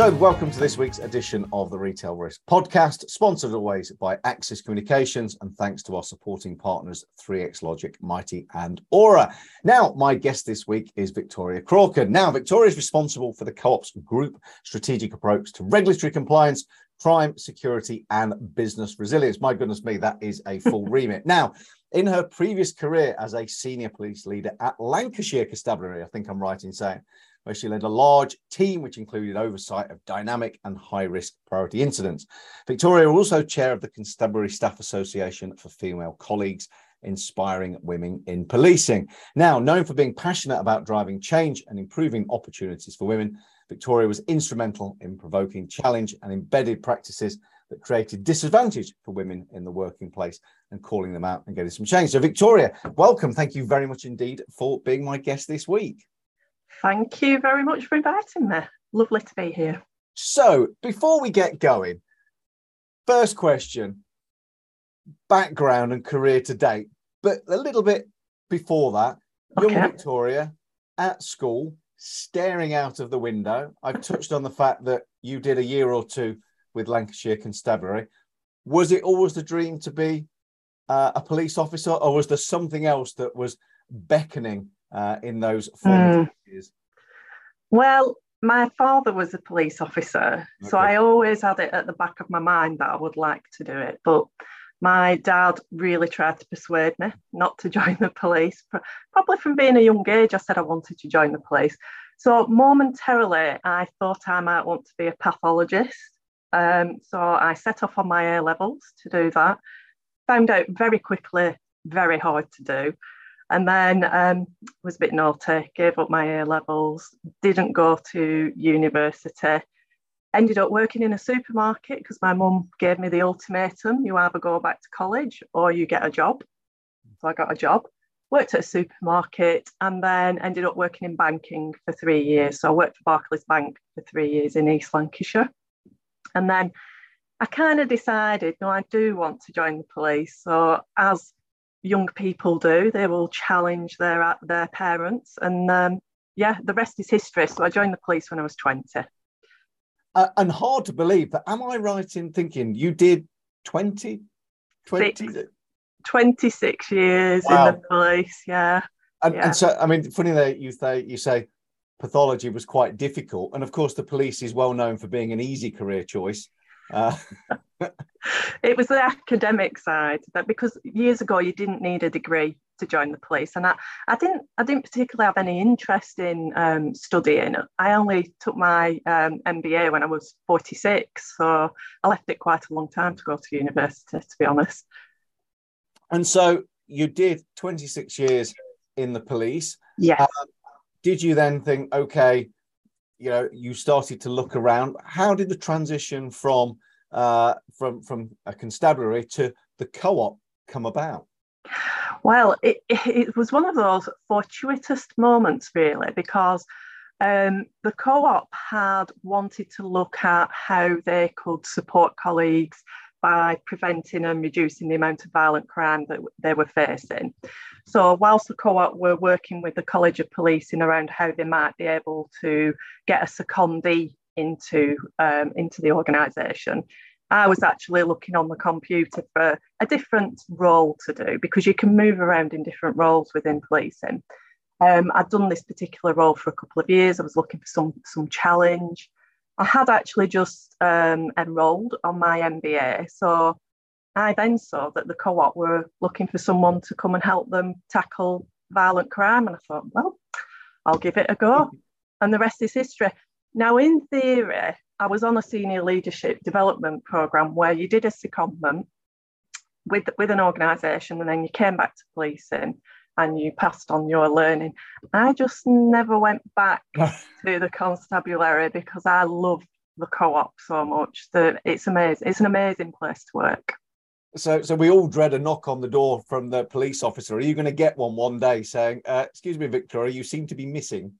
So, welcome to this week's edition of the Retail Risk Podcast, sponsored always by Axis Communications, and thanks to our supporting partners 3x Logic, Mitie, and Auror. Now, my guest this week is Victoria Crawford. Now, Victoria is responsible for the Co op's group strategic approach to regulatory compliance, crime, security, and business resilience. My goodness me, that is a full remit. Now, in her previous career as a senior police leader at Lancashire Constabulary, I think I'm right in saying, where she led a large team which included oversight of dynamic and high risk priority incidents. Victoria was also chair of the Constabulary Staff Association for Female Colleagues, inspiring women in policing. Now, known for being passionate about driving change and improving opportunities for women, Victoria was instrumental in provoking challenge and embedded practices that created disadvantage for women in the working place and calling them out and getting some change. So, Victoria, welcome. Thank you very much indeed for being my guest this week. Thank you very much for inviting me. Lovely to be here. So, before we get going, first question background and career to date, but a little bit before that, young okay. Victoria at school, staring out of the window. I've touched on the fact that you did a year or two with Lancashire Constabulary. Was it always the dream to be uh, a police officer, or was there something else that was beckoning uh, in those formative mm. years? Well, my father was a police officer, okay. so I always had it at the back of my mind that I would like to do it. But my dad really tried to persuade me not to join the police. Probably from being a young age, I said I wanted to join the police. So momentarily, I thought I might want to be a pathologist. Um, so I set off on my A levels to do that. Found out very quickly, very hard to do. And then um, was a bit naughty, gave up my A levels, didn't go to university, ended up working in a supermarket because my mum gave me the ultimatum you either go back to college or you get a job. So I got a job, worked at a supermarket, and then ended up working in banking for three years. So I worked for Barclays Bank for three years in East Lancashire. And then I kind of decided, no, I do want to join the police. So as young people do. They will challenge their their parents, and um, yeah, the rest is history. So I joined the police when I was twenty. Uh, and hard to believe, but am I right in thinking you did 20, 20? Six, 26 years wow. in the police, yeah. And, yeah. and so, I mean, funny that you say you say pathology was quite difficult, and of course, the police is well known for being an easy career choice. Uh, it was the academic side that because years ago you didn't need a degree to join the police and I, I didn't I didn't particularly have any interest in um, studying. I only took my um, MBA when I was 46 so I left it quite a long time to go to university to be honest. And so you did 26 years in the police. Yeah. Um, did you then think okay you know you started to look around. How did the transition from uh, from from a constabulary to the co-op come about well it, it was one of those fortuitous moments really because um, the co-op had wanted to look at how they could support colleagues by preventing and reducing the amount of violent crime that they were facing. So, whilst the co op were working with the College of Policing around how they might be able to get a secondee into, um, into the organisation, I was actually looking on the computer for a different role to do because you can move around in different roles within policing. Um, I'd done this particular role for a couple of years. I was looking for some some challenge. I had actually just um, enrolled on my MBA. So I then saw that the co op were looking for someone to come and help them tackle violent crime. And I thought, well, I'll give it a go. And the rest is history. Now, in theory, I was on a senior leadership development program where you did a secondment with, with an organisation and then you came back to policing and you passed on your learning. I just never went back to the constabulary because I love the co-op so much that it's amazing. It's an amazing place to work. So, so we all dread a knock on the door from the police officer. Are you going to get one one day saying, uh, "Excuse me, Victoria, you seem to be missing"?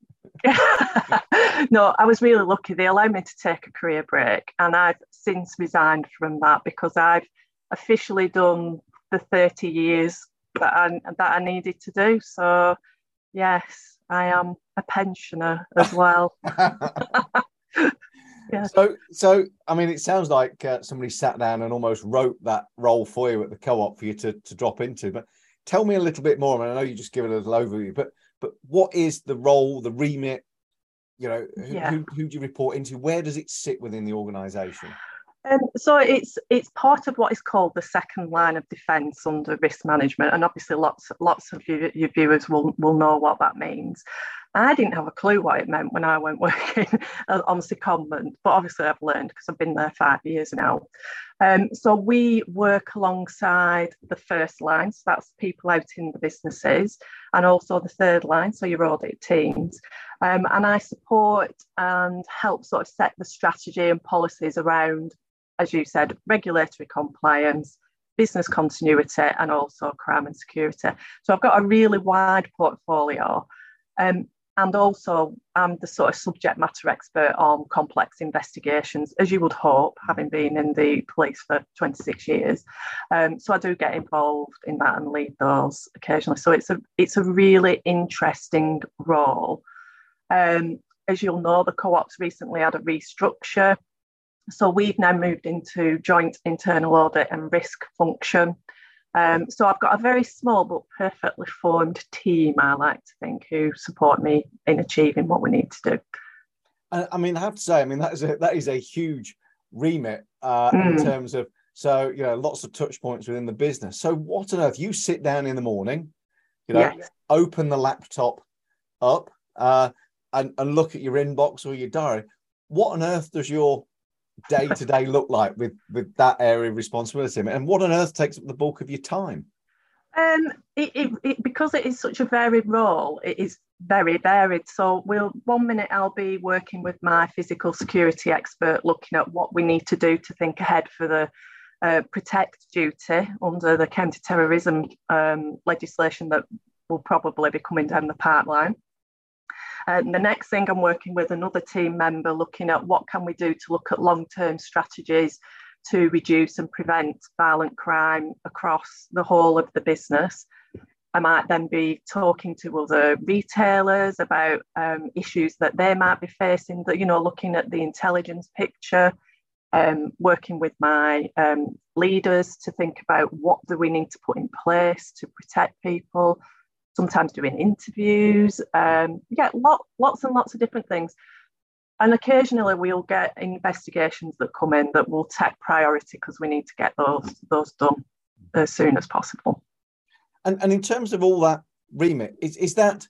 no, I was really lucky. They allowed me to take a career break, and I've since resigned from that because I've officially done the 30 years that I, that I needed to do. So, yes, I am a pensioner as well. yeah. So, so I mean, it sounds like uh, somebody sat down and almost wrote that role for you at the co-op for you to, to drop into. But tell me a little bit more. I, mean, I know you just given a little overview, but but what is the role, the remit? You know, who, Yeah. who, who do you report into? Where does it sit within the organisation? Um, so it's it's part of what is called the second line of defence under risk management, and obviously lots lots of you, your viewers will will know what that means. I didn't have a clue what it meant when I went working on secondment, but obviously I've learned because I've been there five years now. Um, so we work alongside the first line, so that's people out in the businesses, and also the third line, so your audit teams. Um, and I support and help sort of set the strategy and policies around as you said, regulatory compliance, business continuity, and also crime and security. So I've got a really wide portfolio. Um, and also, I'm the sort of subject matter expert on complex investigations, as you would hope, having been in the police for 26 years. Um, so I do get involved in that and lead those occasionally. So it's a it's a really interesting role. Um, as you'll know, the co-ops recently had a restructure. So we've now moved into joint internal audit and risk function. Um, so I've got a very small but perfectly formed team, I like to think, who support me in achieving what we need to do. I, mean, I have to say, I mean, that is a that is a huge remit uh, in Mm. terms of so you know lots of touch points within the business. So what on earth? You sit down in the morning, you know, Yes. open the laptop up uh, and and look at your inbox or your diary. What on earth does your day to day look like with with that area of responsibility? And what on earth takes up the bulk of your time? Um, it, it, it, because it is such a varied role, it is very varied. So we'll one minute I'll be working with my physical security expert, looking at what we need to do to think ahead for the uh, protect duty under the counter terrorism um, legislation that will probably be coming down the pipeline. And the next thing I'm working with another team member looking at what can we do to look at long-term strategies to reduce and prevent violent crime across the whole of the business. I might then be talking to other retailers about um, issues that they might be facing, that, you know, looking at the intelligence picture, um, working with my um, leaders to think about what do we need to put in place to protect people, sometimes doing interviews. Um, get lot, lots and lots of different things. And occasionally we'll get investigations that come in that will take priority because we need to get those those done as soon as possible. And and in terms of all that remit, is is that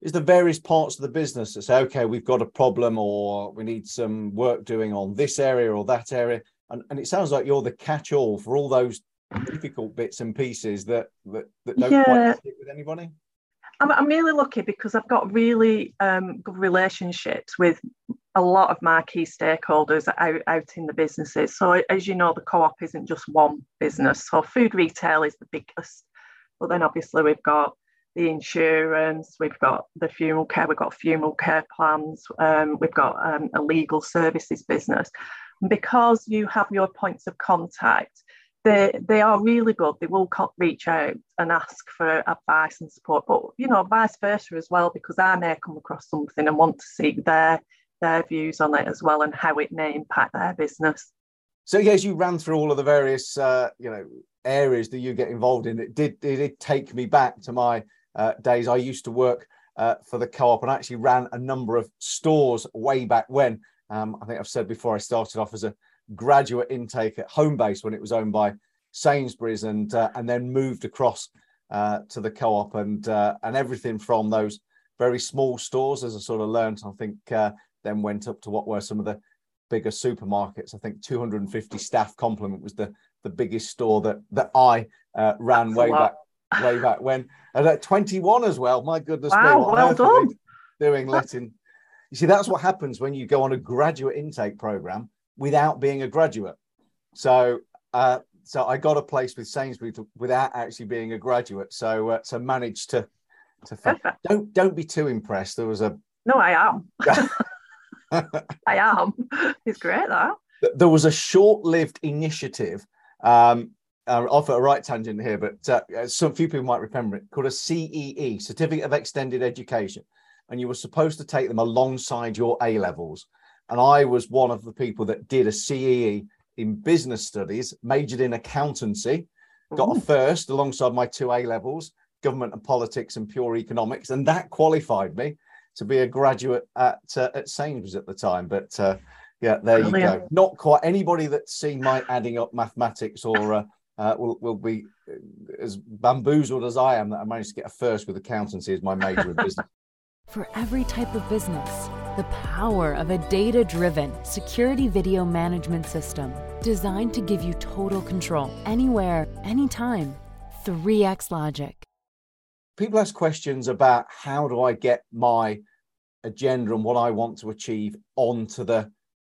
is the various parts of the business that say, okay, we've got a problem or we need some work doing on this area or that area. And, and it sounds like you're the catch-all for all those difficult bits and pieces that that, that don't Yeah. quite with anybody. I'm, I'm really lucky because I've got really um, good relationships with a lot of my key stakeholders out, out in the businesses. So, as you know, the co op isn't just one business. So, food retail is the biggest, but then obviously we've got the insurance, we've got the funeral care, we've got funeral care plans, um, we've got um, a legal services business. And because you have your points of contact, they they are really good. They will reach out and ask for advice and support, but you know, vice versa as well, because I may come across something and want to seek their their views on it as well and how it may impact their business. So yeah, as you ran through all of the various uh, you know areas that you get involved in, it did it did take me back to my uh, days. I used to work uh, for the co-op and actually ran a number of stores way back when. Um, I think I've said before I started off as a graduate intake at Homebase when it was owned by Sainsbury's and uh, and then moved across uh, to the co-op and uh, and everything from those very small stores as I sort of learned. I think uh, then went up to what were some of the bigger supermarkets. I think 250 staff complement was the the biggest store that that I uh, ran That's way back way back when. And at 21 as well. My goodness Wow, on well earth are they done. doing letting? You see, that's what happens when you go on a graduate intake program without being a graduate. So, uh, so I got a place with Sainsbury's without actually being a graduate. So, uh, so managed to to. Don't don't be too impressed. There was a No, I am. I am. It's great that. there was a short-lived initiative um uh, off at a right tangent here but uh, some few people might remember it called a cee certificate of extended education and you were supposed to take them alongside your a levels and I was one of the people that did a CEE in business studies, majored in accountancy, got a first alongside my two A levels, government and politics and pure economics, and that qualified me to be a graduate at uh, at Sainsbury's at the time. But uh, yeah, there Brilliant. you go. Not quite anybody that's seen my adding up mathematics or uh, uh, will, will be as bamboozled as I am that I managed to get a first with accountancy as my major in business. For every type of business, the power of a data driven security video management system designed to give you total control anywhere, anytime. 3xLOGIC. People ask questions about how do I get my agenda and what I want to achieve onto the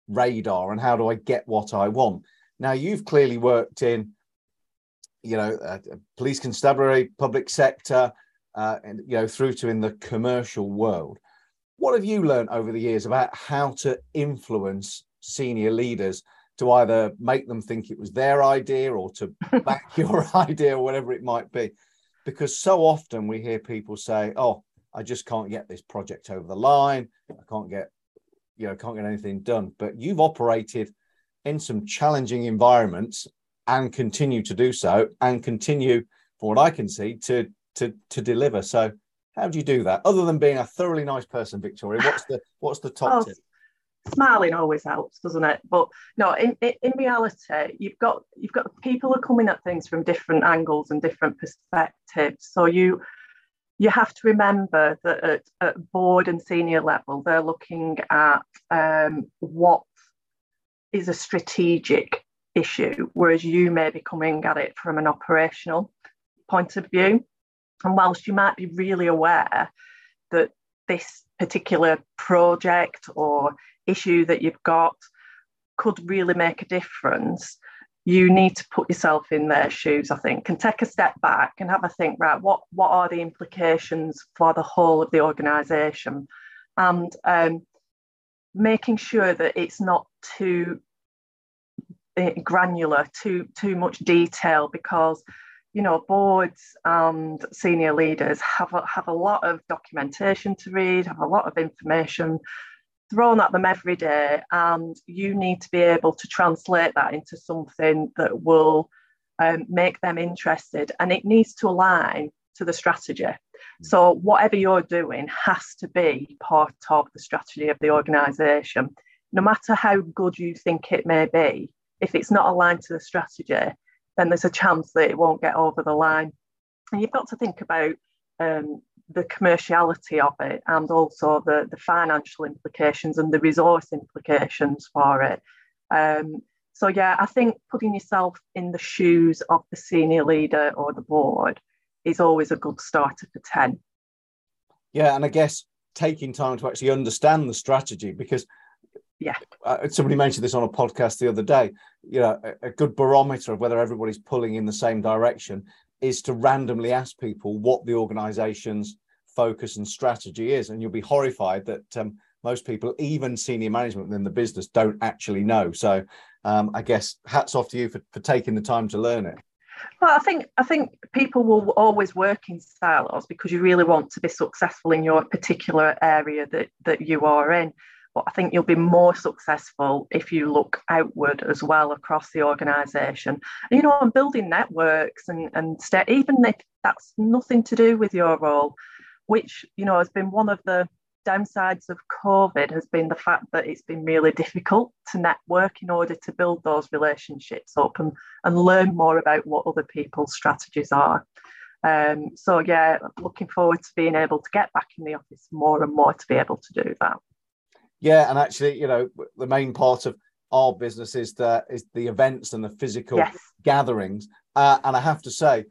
radar and how do I get what I want. Now, you've clearly worked in, you know, uh, police constabulary, public sector, uh, and you know, through to in the commercial world. What have you learned over the years about how to influence senior leaders to either make them think it was their idea or to back your idea or whatever it might be? Because so often we hear people say, "Oh, I just can't get this project over the line. I can't get you know can't get anything done but you've operated in some challenging environments and continue to do so and continue for what i can see to to to deliver so how do you do that other than being a thoroughly nice person victoria? What's the what's the top oh, tip? smiling always helps doesn't it? But no in, in reality you've got you've got people are coming at things from different angles and different perspectives. So you you have to remember that at, at board and senior level, they're looking at um, what is a strategic issue, whereas you may be coming at it from an operational point of view. And whilst you might be really aware that this particular project or issue that you've got could really make a difference, you need to put yourself in their shoes, I think, and take a step back and have a think, right, what, what are the implications for the whole of the organisation? And um, making sure that it's not too eh, granular, too, too much detail, because you know, boards and senior leaders have a, have a lot of documentation to read, have a lot of information thrown at them every day and you need to be able to translate that into something that will um, make them interested and it needs to align to the strategy mm. so whatever you're doing has to be part of the strategy of the organization no matter how good you think it may be if it's not aligned to the strategy then there's a chance that it won't get over the line and you've got to think about um, the commerciality of it and also the, the financial implications and the resource implications for it. Um, so, yeah, I think putting yourself in the shoes of the senior leader or the board is always a good starter for 10. Yeah, and I guess taking time to actually understand the strategy because yeah uh, somebody mentioned this on a podcast the other day you know a, a, good barometer of whether everybody's pulling in the same direction is to randomly ask people what the organization's focus and strategy is. And you'll be horrified that um, most people, even senior management within the business, don't actually know. So um, I guess hats off to you for, for taking the time to learn it. Well, I think I think people will always work in silos because you really want to be successful in your particular area that that you are in. But I think you'll be more successful if you look outward as well across the organisation. You know, and building networks and and st- even if that's nothing to do with your role, which you know has been one of the downsides of COVID has been the fact that it's been really difficult to network in order to build those relationships up and, and learn more about what other people's strategies are. Um, so yeah, looking forward to being able to get back in the office more and more to be able to do that. Yeah, and actually, you know, the main part of our business is the is the events and the physical yes. gatherings. Uh, and I have to say,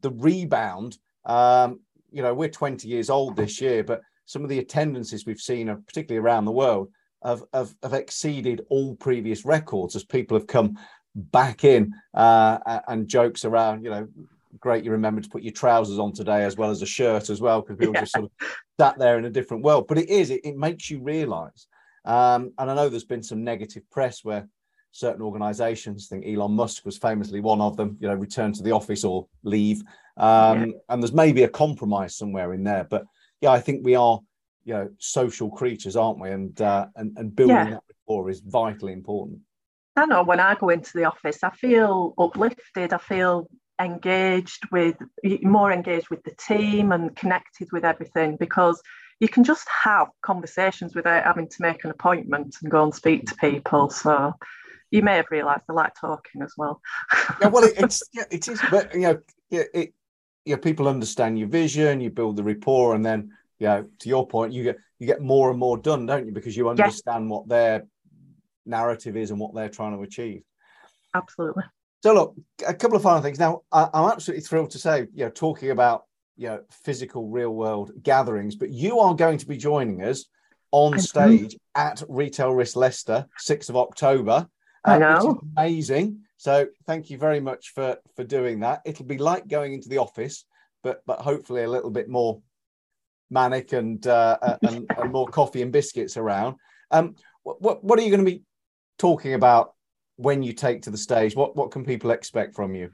the rebound. Um, you know, we're 20 years old this year, but some of the attendances we've seen, particularly around the world, have, have, have exceeded all previous records as people have come back in uh, and jokes around, you know, great you remember to put your trousers on today as well as a shirt as well because people yeah. just sort of sat there in a different world but it is it, it makes you realize um, and i know there's been some negative press where certain organizations I think elon musk was famously one of them you know return to the office or leave um, yeah. and there's maybe a compromise somewhere in there but yeah i think we are you know social creatures aren't we and uh, and, and building yeah. that rapport is vitally important. I know when I go into the office, I feel uplifted. I feel engaged with more engaged with the team and connected with everything because you can just have conversations without having to make an appointment and go and speak to people. So you may have realised I like talking as well. yeah, well, it, it's yeah, it is, but you know, yeah, it, yeah, people understand your vision, you build the rapport, and then you know, to your point, you get you get more and more done, don't you? Because you understand yes. what their narrative is and what they're trying to achieve. Absolutely. So look, a couple of final things. Now, I, am absolutely thrilled to say, you know, talking about you know physical real world gatherings, but you are going to be joining us on stage at Retail Risk Leicester, 6th of October. Uh, I know. amazing. So thank you very much for for doing that. It'll be like going into the office, but but hopefully a little bit more manic and uh, and, and, more coffee and biscuits around. Um, what what are you going to be talking about when you take to the stage? What what can people expect from you?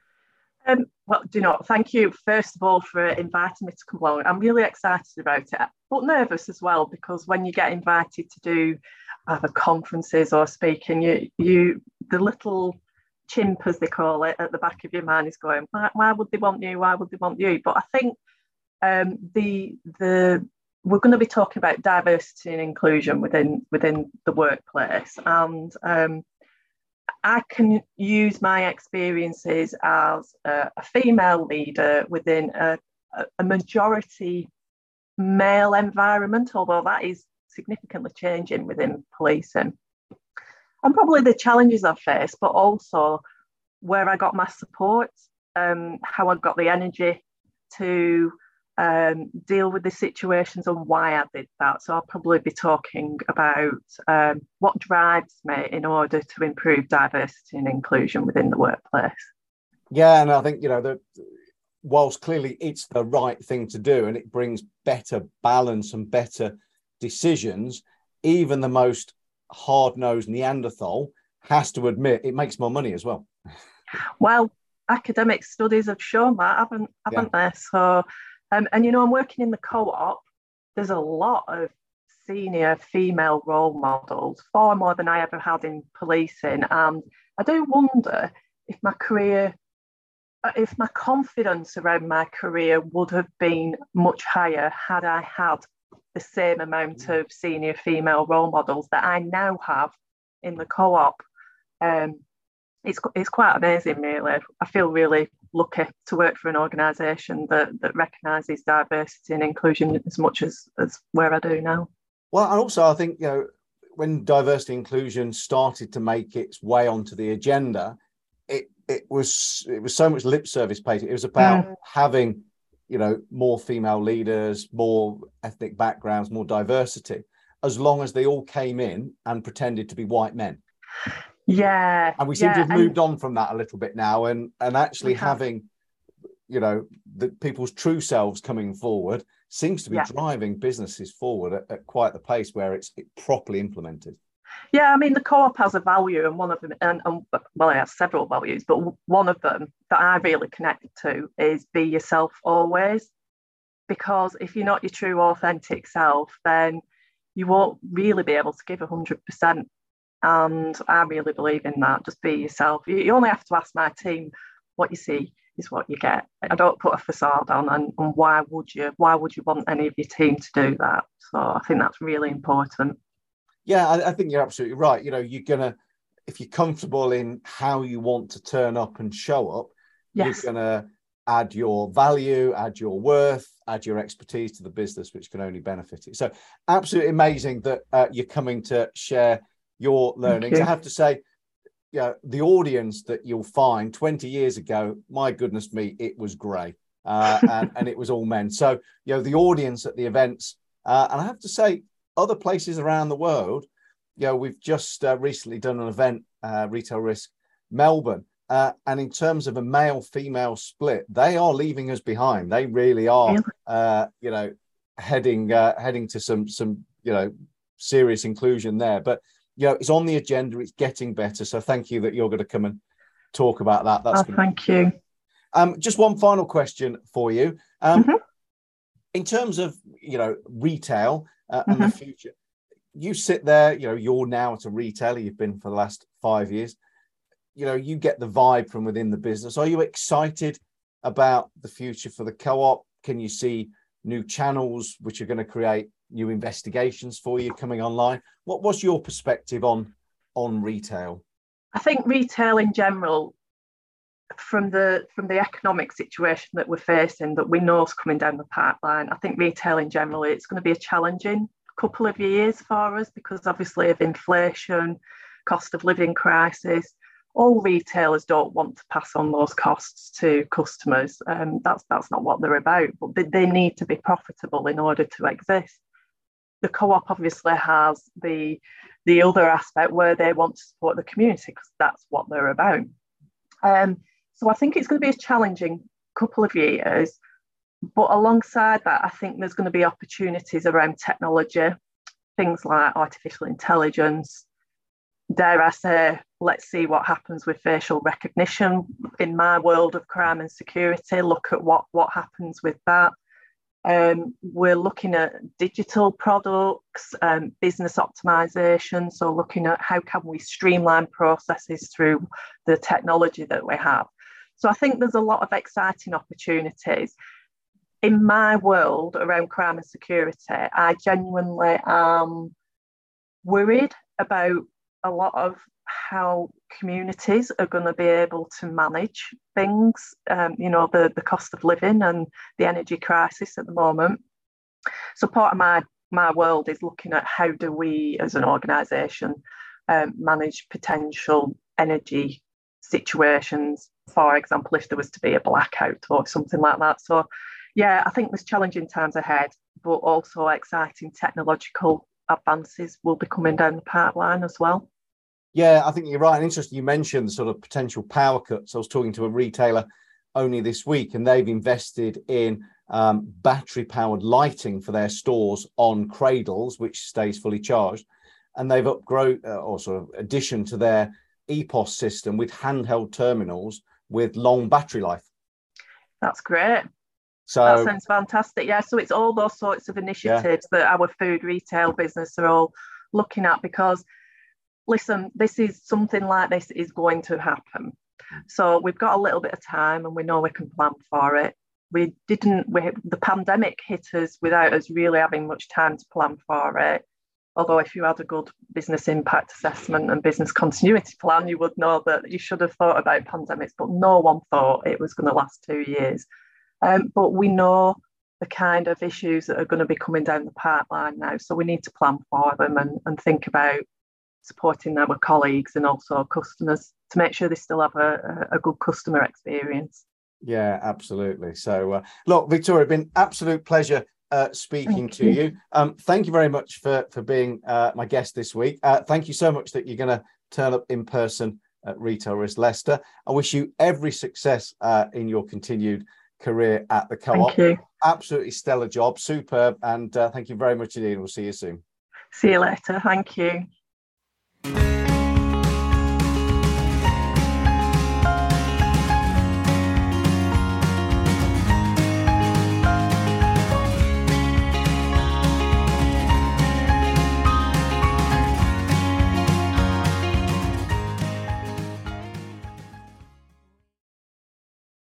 Um, well, do you know, thank you first of all for inviting me to come along. I'm really excited about it, but nervous as well because when you get invited to do either conferences or speaking, you you the little chimp as they call it at the back of your mind is going, why, why would they want you? Why would they want you? But I think um, the the we're going to be talking about diversity and inclusion within within the workplace and um, I can use my experiences as a, a female leader within a, a, majority male environment, although that is significantly changing within policing. And probably the challenges I've faced, but also where I got my support, um, how I got the energy to um, deal with the situations and why I did that. So I'll probably be talking about um, what drives me in order to improve diversity and inclusion within the workplace. Yeah, and I think you know that whilst clearly it's the right thing to do and it brings better balance and better decisions, even the most hard-nosed Neanderthal has to admit it makes more money as well. Well, academic studies have shown that, haven't haven't yeah. they? So um, and you know, I'm working in the co-op. There's a lot of senior female role models, far more than I ever had in policing. And I do wonder if my career, uh, if my confidence around my career would have been much higher had I had the same amount mm. of senior female role models that I now have in the co-op. Um, it's, it's quite amazing, really. I feel really lucky to work for an organisation that, that recognises diversity and inclusion as much as, as where I do now. Well, and also I think, you know, when diversity inclusion started to make its way onto the agenda, it it was it was so much lip service paid. It was about mm. having, you know, more female leaders, more ethnic backgrounds, more diversity, as long as they all came in and pretended to be white men. Yeah. And we seem yeah, to have moved on from that a little bit now and and actually having, you know, the people's true selves coming forward seems to be yeah. driving businesses forward at, at, quite the pace where it's properly implemented. Yeah, I mean the co-op has a value, and one of them, and, and well, it has several values, but one of them that I really connect to is be yourself always. Because if you're not your true, authentic self, then you won't really be able to give hundred percent and I really believe in that. Just be yourself. You, you only have to ask my team what you see is what you get. I don't put a facade on, and, and why would you? Why would you want any of your team to do that? So I think that's really important. Yeah, I, I think you're absolutely right. You know, you're gonna if you're comfortable in how you want to turn up and show up, yes. you're gonna add your value, add your worth, add your expertise to the business, which can only benefit it. So, absolutely amazing that uh, you're coming to share your learnings. I have to say, yeah, the audience that you'll find 20 years ago, my goodness me, it was grey. Uh, and, and, it was all men. So, you know, the audience at the events, uh, and I have to say, other places around the world, you know, we've just uh, recently done an event, uh, Retail Risk Melbourne. Uh, and in terms of a male female split, they are leaving us behind. They really are, uh, you know, heading heading to some some you know serious inclusion there. But you know, it's on the agenda. It's getting better. So thank you that you're going to come and talk about that. That's oh, thank you. Um, just one final question for you. Um, mm-hmm. In terms of you know retail uh, and mm-hmm. the future, you sit there, you know, you're now at a retailer, you've been for the last five years. You know, you get the vibe from within the business. Are you excited about the future for the co-op? Can you see new channels which are going to create new investigations for you coming online? What was your perspective on on retail? I think retail in general, from the from the economic situation that we're facing, that we know is coming down the pipeline. I think retail in general, it's going to be a challenging couple of years for us because obviously of inflation, cost of living crisis. All retailers don't want to pass on those costs to customers. Um, that's that's not what they're about. But they, they need to be profitable in order to exist. The co-op obviously has the the other aspect where they want to support the community because that's what they're about. Um, so I think it's going to be a challenging couple of years. But alongside that, I think there's going to be opportunities around technology, things like artificial intelligence. Dare I say, let's see what happens with facial recognition in my world of crime and security. Look at what, what happens with that. Um, we're looking at digital products, um, business optimization. So looking at how can we streamline processes through the technology that we have. So I think there's a lot of exciting opportunities. In my world around crime and security, I genuinely am worried about a lot of how communities are going to be able to manage things, um, you know, the, the cost of living and the energy crisis at the moment. So part of my, my world is looking at how do we as an organisation um, manage potential energy situations, for example, if there was to be a blackout or something like that. So yeah, I think there's challenging times ahead, but also exciting technological advances will be coming down the pipeline as well. Yeah, I think you're right. And interesting, you mentioned sort of potential power cuts. I was talking to a retailer only this week, and they've invested in um, battery powered lighting for their stores on cradles, which stays fully charged. And they've upgraded uh, or sort of addition to their EPOS system with handheld terminals with long battery life. That's great. So that sounds fantastic. Yeah. So it's all those sorts of initiatives yeah. that our food retail business are all looking at because listen, this is something like this is going to happen. So we've got a little bit of time and we know we can plan for it. We didn't, we, the pandemic hit us without us really having much time to plan for it. Although, if you had a good business impact assessment and business continuity plan, you would know that you should have thought about pandemics, but no one thought it was going to last two years. Um, but we know the kind of issues that are going to be coming down the pipeline now. So we need to plan for them and, and think about supporting our colleagues and also customers to make sure they still have a, a good customer experience. Yeah, absolutely. So, uh, look, Victoria, been absolute pleasure uh, speaking thank to you. you. Um, thank you very much for for being uh, my guest this week. Uh, thank you so much that you're going to turn up in person at Retail Risk Leicester. I wish you every success uh, in your continued career at the co-op. Absolutely stellar job, superb, and uh, thank you very much indeed. We'll see you soon. See you later. Thank you.